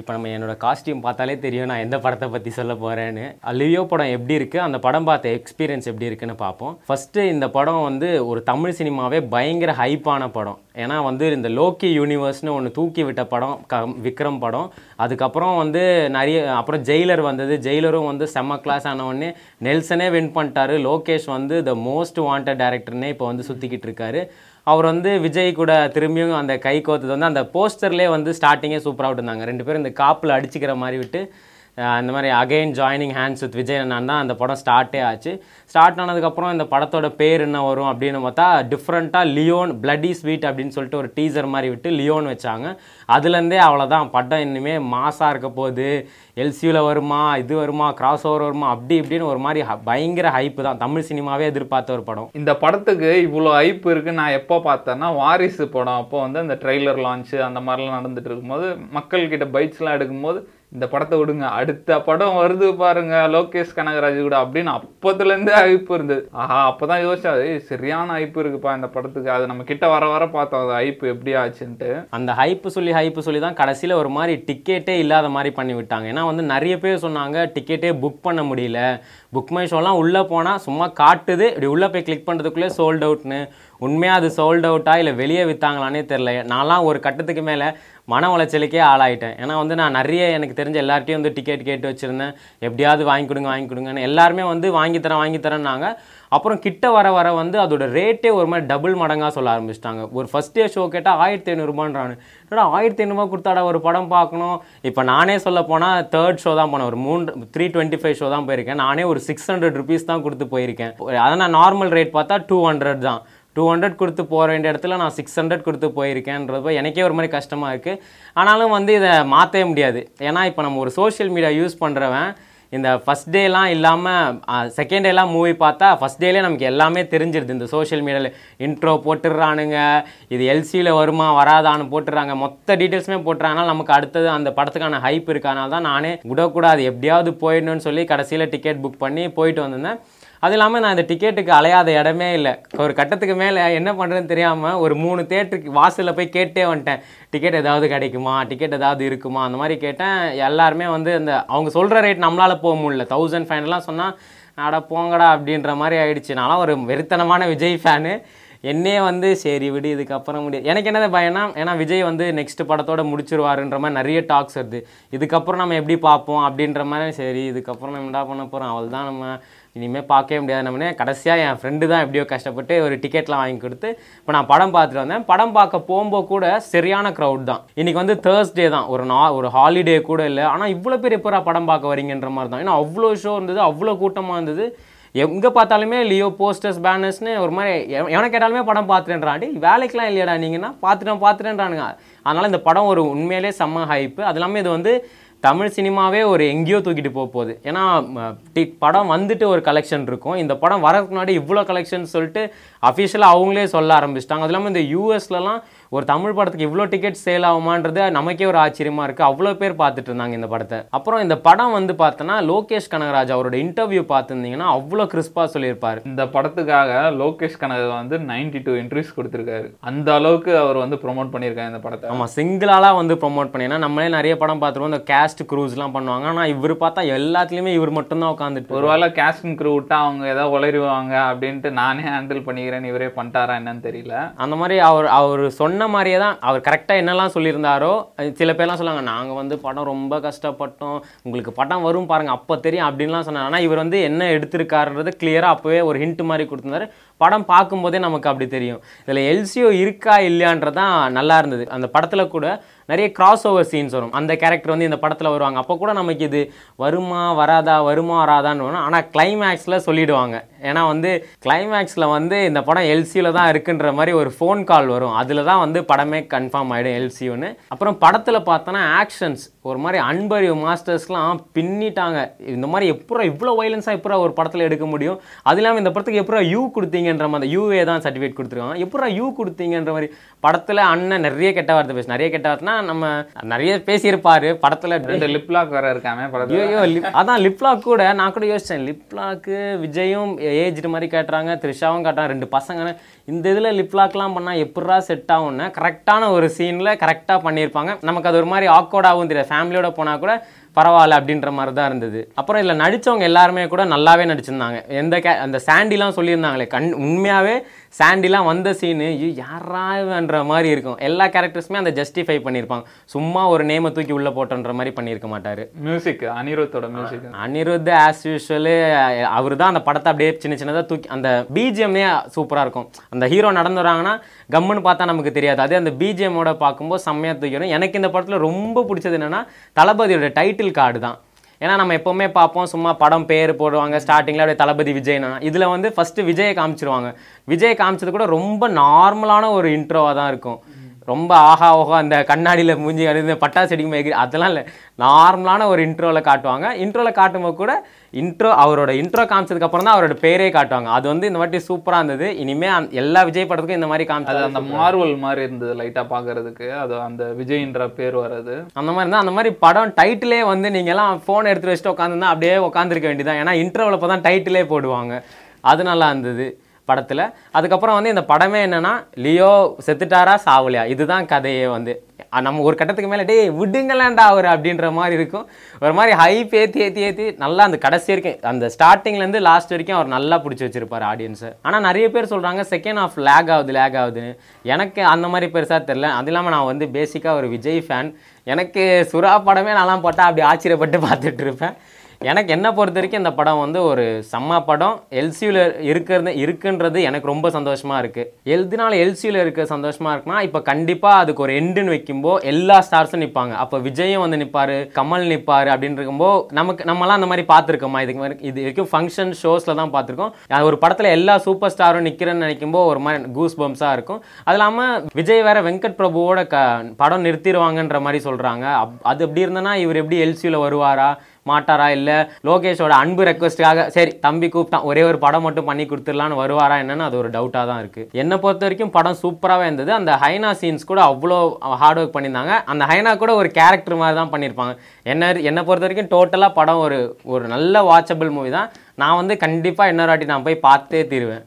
இப்போ நம்ம என்னோட காஸ்டியூம் பார்த்தாலே தெரியும் நான் எந்த படத்தை பற்றி சொல்ல போகிறேன்னு லியோ படம் எப்படி இருக்குது அந்த படம் பார்த்த எக்ஸ்பீரியன்ஸ் எப்படி இருக்குன்னு பார்ப்போம். ஃபஸ்ட்டு இந்த படம் வந்து ஒரு தமிழ் சினிமாவே பயங்கர ஹைப்பான படம். ஏன்னா வந்து இந்த லோக்கி யூனிவர்ஸ்னு ஒன்று தூக்கி விட்ட படம் க விக்ரம் படம். அதுக்கப்புறம் வந்து நிறைய அப்புறம் ஜெயிலர் வந்தது. ஜெயிலரும் வந்து செம்ம கிளாஸ் ஆனவொடனே நெல்சனே வின் பண்ணிட்டாரு. லோகேஷ் வந்து த மோஸ்ட் வாண்டட் டேரக்டர்னே இப்போ வந்து சுற்றிக்கிட்டு இருக்காரு. அவர் வந்து விஜய் கூட திரும்பியும் அந்த கை கோத்தது வந்து அந்த போஸ்டர்லேயே வந்து ஸ்டார்டிங்கே சூப்பராக விட்டுருந்தாங்க. ரெண்டு பேரும் இந்த காப்பில் அடிச்சுக்கிற மாதிரி விட்டு அந்த மாதிரி again joining hands with Vijay அண்ணன் தான் அந்த படம் ஸ்டார்ட்டே ஆச்சு. ஸ்டார்ட் ஆனதுக்கப்புறம் இந்த படத்தோட பேர் என்ன வரும் அப்படின்னு பார்த்தா டிஃப்ரெண்ட்டாக லியோன் பிளடி ஸ்வீட் அப்படின்னு சொல்லிட்டு ஒரு டீசர் மாதிரி விட்டு லியோன் வச்சாங்க. அதுலேருந்தே அவ்வளோதான் படம் இன்னுமே மாசாக இருக்க போகுது. எல்சியூவில் வருமா இது வருமா கிராஸ் ஓவர் வருமா அப்படி இப்படின்னு ஒரு மாதிரி ஹ- பயங்கர ஹைப்பு தான். தமிழ் சினிமாவே எதிர்பார்த்த ஒரு படம். இந்த படத்துக்கு இவ்வளோ ஹைப் இருக்குது நான் எப்போ பார்த்தேன்னா வாரிசு படம். அப்போ வந்து அந்த ட்ரெய்லர் லான்ச்சு அந்த மாதிரிலாம் நடந்துட்டு இருக்கும்போது மக்கள்கிட்ட பைட்ஸ்லாம் எடுக்கும்போது இந்த படத்தை விடுங்க. அடுத்த படம் வருது பாருங்க லோகேஷ் கனகராஜ் கூட அப்படின்னு அப்போதுலேருந்தே ஐப்பு இருந்தது. ஆஹா அப்போதான் யோசிச்சா அது சரியான ஹைப் இருக்குப்பா இந்த படத்துக்கு. அது நம்ம கிட்ட வர வர பார்த்தோம் அது ஐப்பு எப்படி ஆச்சுன்ட்டு. அந்த ஹைப்பு சொல்லி ஹைப்பு சொல்லி தான் கடைசியில் ஒரு மாதிரி டிக்கெட்டே இல்லாத மாதிரி பண்ணி விட்டாங்க. ஏன்னா வந்து நிறைய பேர் சொன்னாங்க டிக்கெட்டே புக் பண்ண முடியல. புக் மை ஷோலாம் உள்ளே போனால் சும்மா காட்டுது. இப்படி உள்ளே போய் கிளிக் பண்ணுறதுக்குள்ளே சோல்ட் அவுட்னு உண்மையாக அது சோல்ட் அவுட்டா இல்லை வெளியே விற்றாங்களானே தெரில நான்லாம் ஒரு கட்டத்துக்கு மேலே மன உளைச்சலுக்கே ஆளாயிட்டேன். ஏன்னா வந்து நான் நிறைய எனக்கு தெரிஞ்ச எல்லார்ட்டையும் வந்து டிக்கெட் கேட்டு வச்சுருந்தேன். எப்படியாவது வாங்கி கொடுங்க வாங்கி கொடுங்கன்னு எல்லாருமே வந்து வாங்கி தரேன் வாங்கி தரேன்னாங்க. அப்புறம் கிட்ட வர வர வந்து அதோட ரேட்டே ஒரு மாதிரி டபுள் மடங்காக சொல்ல ஆரம்பிச்சிட்டாங்க. ஒரு ஃபஸ்ட் டே ஷோ கேட்டால் ஆயிரத்தி ஐநூறுபான்றானு என்னடா ஆயிரத்தி ஐநூறுபா கொடுத்தாடா ஒரு படம் பார்க்கணும். இப்போ நானே சொல்ல போனால் தேர்ட் ஷோ தான் போனேன். ஒரு மூணு த்ரீ டுவெண்ட்டி ஃபைவ் ஷோ தான் போயிருக்கேன். நானே ஒரு சிக்ஸ் ஹண்ட்ரட் ருபீஸ் தான் கொடுத்து போயிருக்கேன். அதை நான் நார்மல் ரேட் பார்த்தா டூ ஹண்ட்ரட் தான். டூ ஹண்ட்ரட் கொடுத்து போகிற வேண்டிய இடத்துல நான் சிக்ஸ் ஹண்ட்ரட் கொடுத்து போயிருக்கேன்றப்போ எனக்கே ஒரு மாதிரி கஷ்டமாக இருக்குது ஆனாலும் வந்து இதை மாற்றவே முடியாது. ஏன்னா இப்போ நம்ம ஒரு சோஷியல் மீடியா யூஸ் பண்ணுறவன் இந்த ஃபஸ்ட் டேலாம் இல்லாமல் செகண்ட் டேலாம் மூவி பார்த்தா ஃபஸ்ட் டேலே நமக்கு எல்லாமே தெரிஞ்சிருது. இந்த சோஷியல் மீடியாவில் இன்ட்ரோ போட்டுடுறானுங்க இது எல்சியில் வருமா வராதான்னு போட்டுறாங்க மொத்த டீட்டெயில்ஸுமே போட்டுறாங்கனால நமக்கு அடுத்தது அந்த படத்துக்கான ஹைப் இருக்கானால தான் நானே விடக்கூடாது. எப்படியாவது போயிடணும்னு சொல்லி கடைசியில் டிக்கெட் புக் பண்ணி போயிட்டு வந்திருந்தேன். அது இல்லாமல் நான் இந்த டிக்கெட்டுக்கு அலையாத இடமே இல்லை. ஒரு கட்டத்துக்கு மேலே என்ன பண்ணுறதுன்னு தெரியாமல் ஒரு மூணு தேட்டருக்கு வாசலில் போய் கேட்டே வந்துட்டேன். டிக்கெட் ஏதாவது கிடைக்குமா? டிக்கெட் ஏதாவது இருக்குமா? அந்த மாதிரி கேட்டேன். எல்லாருமே வந்து அந்த அவங்க சொல்கிற ரேட் நம்மளால் போக முடியல. தௌசண்ட் ஃபைனெலாம் சொன்னால் அட போங்கடா அப்படின்ற மாதிரி ஆயிடுச்சு. நான்லாம் ஒரு வெறித்தனமான விஜய் ஃபேனு என்னே வந்து சரி விடு இதுக்கப்புறம் முடியாது. எனக்கு என்னது பயம்னா ஏன்னா விஜய் வந்து நெக்ஸ்ட் படத்தோட முடிச்சிருவாருன்ற மாதிரி நிறைய டாக்ஸ் வருது. இதுக்கப்புறம் நம்ம எப்படி பார்ப்போம் அப்படின்ற மாதிரி சரி இதுக்கப்புறம் நம்ம என்ன பண்ண போகிறோம் அவள் தான் நம்ம இனிமேல் பார்க்கவே முடியாது. நம்ம கடைசியாக என் ஃப்ரெண்டு தான் எப்படியோ கஷ்டப்பட்டு ஒரு டிக்கெட்லாம் வாங்கி கொடுத்து இப்போ நான் படம் பார்த்துட்டு வந்தேன். படம் பார்க்க போகும்போது கூட சரியான க்ரௌட் தான். இன்றைக்கி வந்து தேர்ஸ்டே தான். ஒரு நா ஒரு ஹாலிடே கூட இல்லை. ஆனால் இவ்வளோ பேர் எப்போ படம் பார்க்க வரீங்கன்ற மாதிரி தான். ஏன்னா அவ்வளோ ஷோ இருந்தது அவ்வளோ கூட்டமாக இருந்தது. எங்கே பார்த்தாலுமே லியோ போஸ்டர்ஸ் பேனர்ஸ்னு ஒரு மாதிரி எவனை கேட்டாலுமே படம் பார்த்துட்டேன்றாண்டி. வேலைக்கெலாம் இல்லையாடா நீங்கன்னா பார்த்துட்டோம் பார்த்துட்டேன்றானுங்க. அதனால் இந்த படம் ஒரு உண்மையிலே செம்ம ஹைப்பு அது இல்லாமல் இது வந்து தமிழ் சினிமாவே ஒரு எங்கேயோ தூக்கிட்டு போக போகுது. ஏன்னா டி- படம் வந்துட்டு ஒரு கலெக்ஷன் இருக்கும். இந்த படம் வரதுக்கு முன்னாடி இவ்வளோ கலெக்ஷன் சொல்லிட்டு அஃபிஷியலாக அவங்களே சொல்ல ஆரம்பிச்சிட்டாங்க. அது இல்லாமல் இந்த யூஎஸ்லலாம் ஒரு தமிழ் படத்துக்கு இவ்வளோ டிக்கெட் சேல் ஆகுமான்றது நமக்கே ஒரு ஆச்சரியமாக இருக்குது அவ்வளோ பேர் பார்த்துட்டு இருந்தாங்க இந்த படத்தை. அப்புறம் இந்த படம் வந்து பார்த்தோன்னா லோகேஷ் கனகராஜ் அவரோட இன்டர்வியூ பார்த்துருந்தீங்கன்னா அவ்வளோ கிறிஸ்பாக சொல்லியிருப்பார். இந்த படத்துக்காக லோகேஷ் கனகராஜ் வந்து 92 டூ என்ட்ரிஸ் கொடுத்துருக்காரு. அந்த அளவுக்கு அவர் வந்து ப்ரோமோட் பண்ணியிருக்காரு இந்த படத்தை. ஆமாம் சிங்கிளாலாம் வந்து ப்ரொமோட் பண்ணேன்னா நம்மளே நிறைய படம் பார்த்துருவோம். இந்த கேஸ்ட் க்ரூஸ்லாம் பண்ணுவாங்க. ஆனால் இவர் பார்த்தா எல்லாத்துலேயுமே இவர் மட்டும்தான் உட்காந்துட்டு ஒருவேளை கேஸ்டிங் க்ரூ விட்டா அவங்க ஏதாவது உளறிடுவாங்க அப்படின்ட்டு நானே ஹேண்டில் பண்ணிக்கிறேன் இவரே பண்ணிட்டாரா என்னன்னு தெரியல. அந்த மாதிரி அவர் அவர் சொன்ன மாதிரியே தான் அவர் கரெக்டாக என்னெல்லாம் சொல்லியிருந்தாரோ சில பேர்லாம் சொல்லுவாங்க நாங்கள் வந்து படம் ரொம்ப கஷ்டப்பட்டோம். உங்களுக்கு படம் வரும் பாருங்க அப்போ தெரியும் அப்படின்லாம் சொன்னாங்க. ஆனால் இவர் வந்து என்ன எடுத்திருக்காருன்றது கிளியராக அப்போவே ஒரு ஹிண்ட் மாதிரி கொடுத்துருந்தாரு. படம் பார்க்கும்போதே நமக்கு அப்படி தெரியும். இதில் எல்சியோ இருக்கா இல்லையான்றதான் நல்லா இருந்தது. அந்த படத்தில் கூட நிறைய கிராஸ் ஓவர் சீன்ஸ் வரும். அந்த கேரக்டர் வந்து இந்த படத்தில் வருவாங்க. அப்போ கூட நமக்கு இது வருமா வராதா வருமா வராதான்னு வரும் ஆனால் கிளைமேக்ஸில் சொல்லிடுவாங்க. ஏன்னா வந்து கிளைமேக்ஸில் வந்து இந்த படம் எல்சியில் தான் இருக்குன்ற மாதிரி ஒரு ஃபோன் கால் வரும். அதில் தான் வந்து படமே கன்ஃபார்ம் ஆகிடும் எல்சியோன்னு அப்புறம் படத்தில் பார்த்தோன்னா ஆக்ஷன்ஸ் ஒரு மாதிரி அன்பறிவு மாஸ்டர்ஸ்லாம் பின்னிட்டாங்க. இந்த மாதிரி எப்போ இவ்வளோ வைலன்ஸாக எப்போ ஒரு படத்தில் எடுக்க முடியும்? அது இல்லாமல் இந்த படத்துக்கு எப்போ யூ கொடுத்தீங்க? கொடுத்தீங்கன்ற மாதிரி யூஏ தான் சர்டிஃபிகேட் கொடுத்துருக்காங்க. எப்படா யூ கொடுத்தீங்கன்ற மாதிரி படத்தில் அண்ணன் நிறைய கெட்ட வார்த்தை பேசு நிறைய கெட்ட வார்த்தைனா நம்ம நிறைய பேசியிருப்பாரு. படத்தில் ரெண்டு லிப்லாக் வேற இருக்காமே ஐயோ அதான் லிப்லாக் கூட நான் கூட யோசிச்சேன். லிப்லாக்கு விஜயும் ஏஜ்டு மாதிரி காட்டுறாங்க. த்ரிஷாவும் காட்டுறாங்க. ரெண்டு பசங்க இந்த இதில் லிப்லாக்லாம் பண்ணால் எப்படா செட் ஆகும்னு கரெக்டான ஒரு சீனில் கரெக்டாக பண்ணியிருப்பாங்க. நமக்கு அது ஒரு மாதிரி ஆக்வர்டாகவும் தெரியாது. ஃபேமிலியோட போனால் கூட பரவாயில்ல அப்படின்ற மாதிரி தான் இருந்தது. அப்புறம் இதில் நடித்தவங்க எல்லாருமே கூட நல்லாவே நடிச்சிருந்தாங்க. எந்த கே அந்த சாண்டிலாம் சொல்லியிருந்தாங்களே கண் உண்மையாகவே சாண்டிலாம் வந்த சீனு யாரான்ற மாதிரி இருக்கும். எல்லா கேரக்டர்ஸுமே அந்த ஜஸ்டிஃபை பண்ணியிருப்பாங்க சும்மா ஒரு நேமை தூக்கி உள்ளே போட்டோன்ற மாதிரி பண்ணியிருக்க மாட்டார். மியூசிக் அனிருத்தோட மியூசிக் அனிருத் ஆஸ் யூஷுவலு அவர் தான் அந்த படத்தை அப்படியே சின்ன சின்னதாக தூக்கி அந்த பிஜிஎம்மே சூப்பராக இருக்கும். அந்த ஹீரோ நடந்து வராங்கன்னா கம்முன்னு பார்த்தா நமக்கு தெரியாது. அதே அந்த பிஜிஎம்மோட பார்க்கும்போது செம்மையாக தூக்கிடும். எனக்கு இந்த படத்தில் ரொம்ப பிடிச்சது என்னன்னா தளபதியோட டைட்டில் கார்டு தான். ஏன்னா நம்ம எப்போவுமே பார்ப்போம் சும்மா படம் பேர் போடுவாங்க ஸ்டார்டிங்கில் அப்படியே தளபதி விஜய்னா. இதில் வந்து ஃபஸ்ட்டு விஜயை காமிச்சிருவாங்க. விஜய் காமிச்சது கூட ரொம்ப நார்மலான ஒரு இன்ட்ரோவாக தான் இருக்கும். ரொம்ப ஆஹா ஓஹா அந்த கண்ணாடியில் மூஞ்சி அடிந்து பட்டாசு அடிக்கும் எகிரி அதெல்லாம் இல்லை. நார்மலான ஒரு இன்ட்ரோவில் காட்டுவாங்க. இன்ட்ரோவில் காட்டும்போது கூட இன்ட்ரோ அவரோட இன்ட்ரோ காமிச்சதுக்கு அப்புறம் தான் அவரோட பேரே காட்டுவாங்க. அது வந்து இந்த வாட்டி சூப்பராக இருந்தது. இனிமே அந்த- எல்லா விஜய் படத்துக்கும் இந்த மாதிரி காமிச்சது அந்த மார்வல் மாதிரி இருந்தது லைட்டா பாக்குறதுக்கு. அது அந்த விஜய்ன்ற பேர் வர்றது. அந்த மாதிரி தான் அந்த மாதிரி படம் டைட்டிலே வந்து நீங்கள்லாம் ஃபோன் எடுத்து வச்சுட்டு உட்காந்துருந்தா அப்படியே உட்காந்துருக்க வேண்டியதான் ஏன்னா இன்டர்வல் அப்போ தான் டைட்டிலே போடுவாங்க. அது நல்லா இருந்தது. படத்தில். அதுக்கப்புறம் வந்து இந்த படமே என்னன்னா லியோ செத்துட்டாரா சாவலியா? இதுதான் கதையே வந்து. நம்ம ஒரு கட்டத்துக்கு மேலே டேய் விடுங்களேன்டா அவர் அப்படின்ற மாதிரி இருக்கும். ஒரு மாதிரி ஹைப் ஏற்றி ஏற்றி ஏற்றி நல்லா அந்த கடைசி வரைக்கும் அந்த ஸ்டார்டிங்லேருந்து லாஸ்ட் வரைக்கும் அவர் நல்லா பிடிச்சி வச்சிருப்பார் ஆடியன்ஸை ஆனால் நிறைய பேர் சொல்கிறாங்க செகண்ட் ஆஃப் லேக் ஆகுது லேக் ஆகுதுன்னு. எனக்கு அந்த மாதிரி பெருசாக தெரில அது இல்லாமல் நான் வந்து பேசிக்காக ஒரு விஜய் ஃபேன் எனக்கு சுறா படமே நான்லாம் போட்டால் அப்படி ஆச்சரியப்பட்டு பார்த்துட்ருப்பேன் எனக்கு என்ன பொறுத்த வரைக்கும் இந்த படம் வந்து ஒரு செம்ம படம். எல்சியூவில் இருக்கிறது இருக்குன்றது எனக்கு ரொம்ப சந்தோஷமாக இருக்குது எதுனால எல்சியூவில் இருக்க சந்தோஷமாக இருக்குன்னா இப்போ கண்டிப்பாக அதுக்கு ஒரு எண்டுன்னு வைக்கும்போது எல்லா ஸ்டார்ஸும் நிற்பாங்க அப்போ விஜயும் வந்து நிற்பாரு கமல் நிற்பாரு அப்படின்னு இருக்கும்போது நமக்கு நம்மலாம் அந்த மாதிரி பார்த்துருக்கோமா? இதுக்கு மாதிரி இது வரைக்கும் ஃபங்க்ஷன் ஷோஸில் தான் பார்த்துருக்கோம். ஒரு படத்தில் எல்லா சூப்பர் ஸ்டாரும் நிற்கிறேன்னு நினைக்கும்போது ஒரு மாதிரி கூஸ் பம்ஸாக இருக்கும். அது இல்லாமல் விஜய் வேற வெங்கட் பிரபுவோட க படம் நிறுத்திடுவாங்கன்ற மாதிரி சொல்கிறாங்க அப் அது எப்படி இருந்தனா இவர் எப்படி எல்சியூவில் வருவாரா? மாட்டாரா இல்லை? லோகேஷோட அன்பு ரெக்வஸ்ட்டுக்காக சரி தம்பி கூப்பிட்டான் ஒரே ஒரு படம் மட்டும் பண்ணி கொடுத்துடலான்னு வருவாரா என்னன்னு அது ஒரு டவுட்டாக தான் இருக்குது என்னை பொறுத்த வரைக்கும் படம் சூப்பராகவே இருந்தது. அந்த ஹைனா சீன்ஸ் கூட அவ்வளோ ஹார்ட் ஒர்க் பண்ணியிருந்தாங்க. அந்த ஹைனா கூட ஒரு கேரக்டர் மாதிரி தான் பண்ணியிருப்பாங்க. என்ன என்னை பொறுத்த வரைக்கும் டோட்டலாக படம் ஒரு ஒரு நல்ல வாட்சபிள் மூவி தான். நான் வந்து கண்டிப்பாக இன்னொரு வாட்டி நான் போய் பார்த்தே தீருவேன்.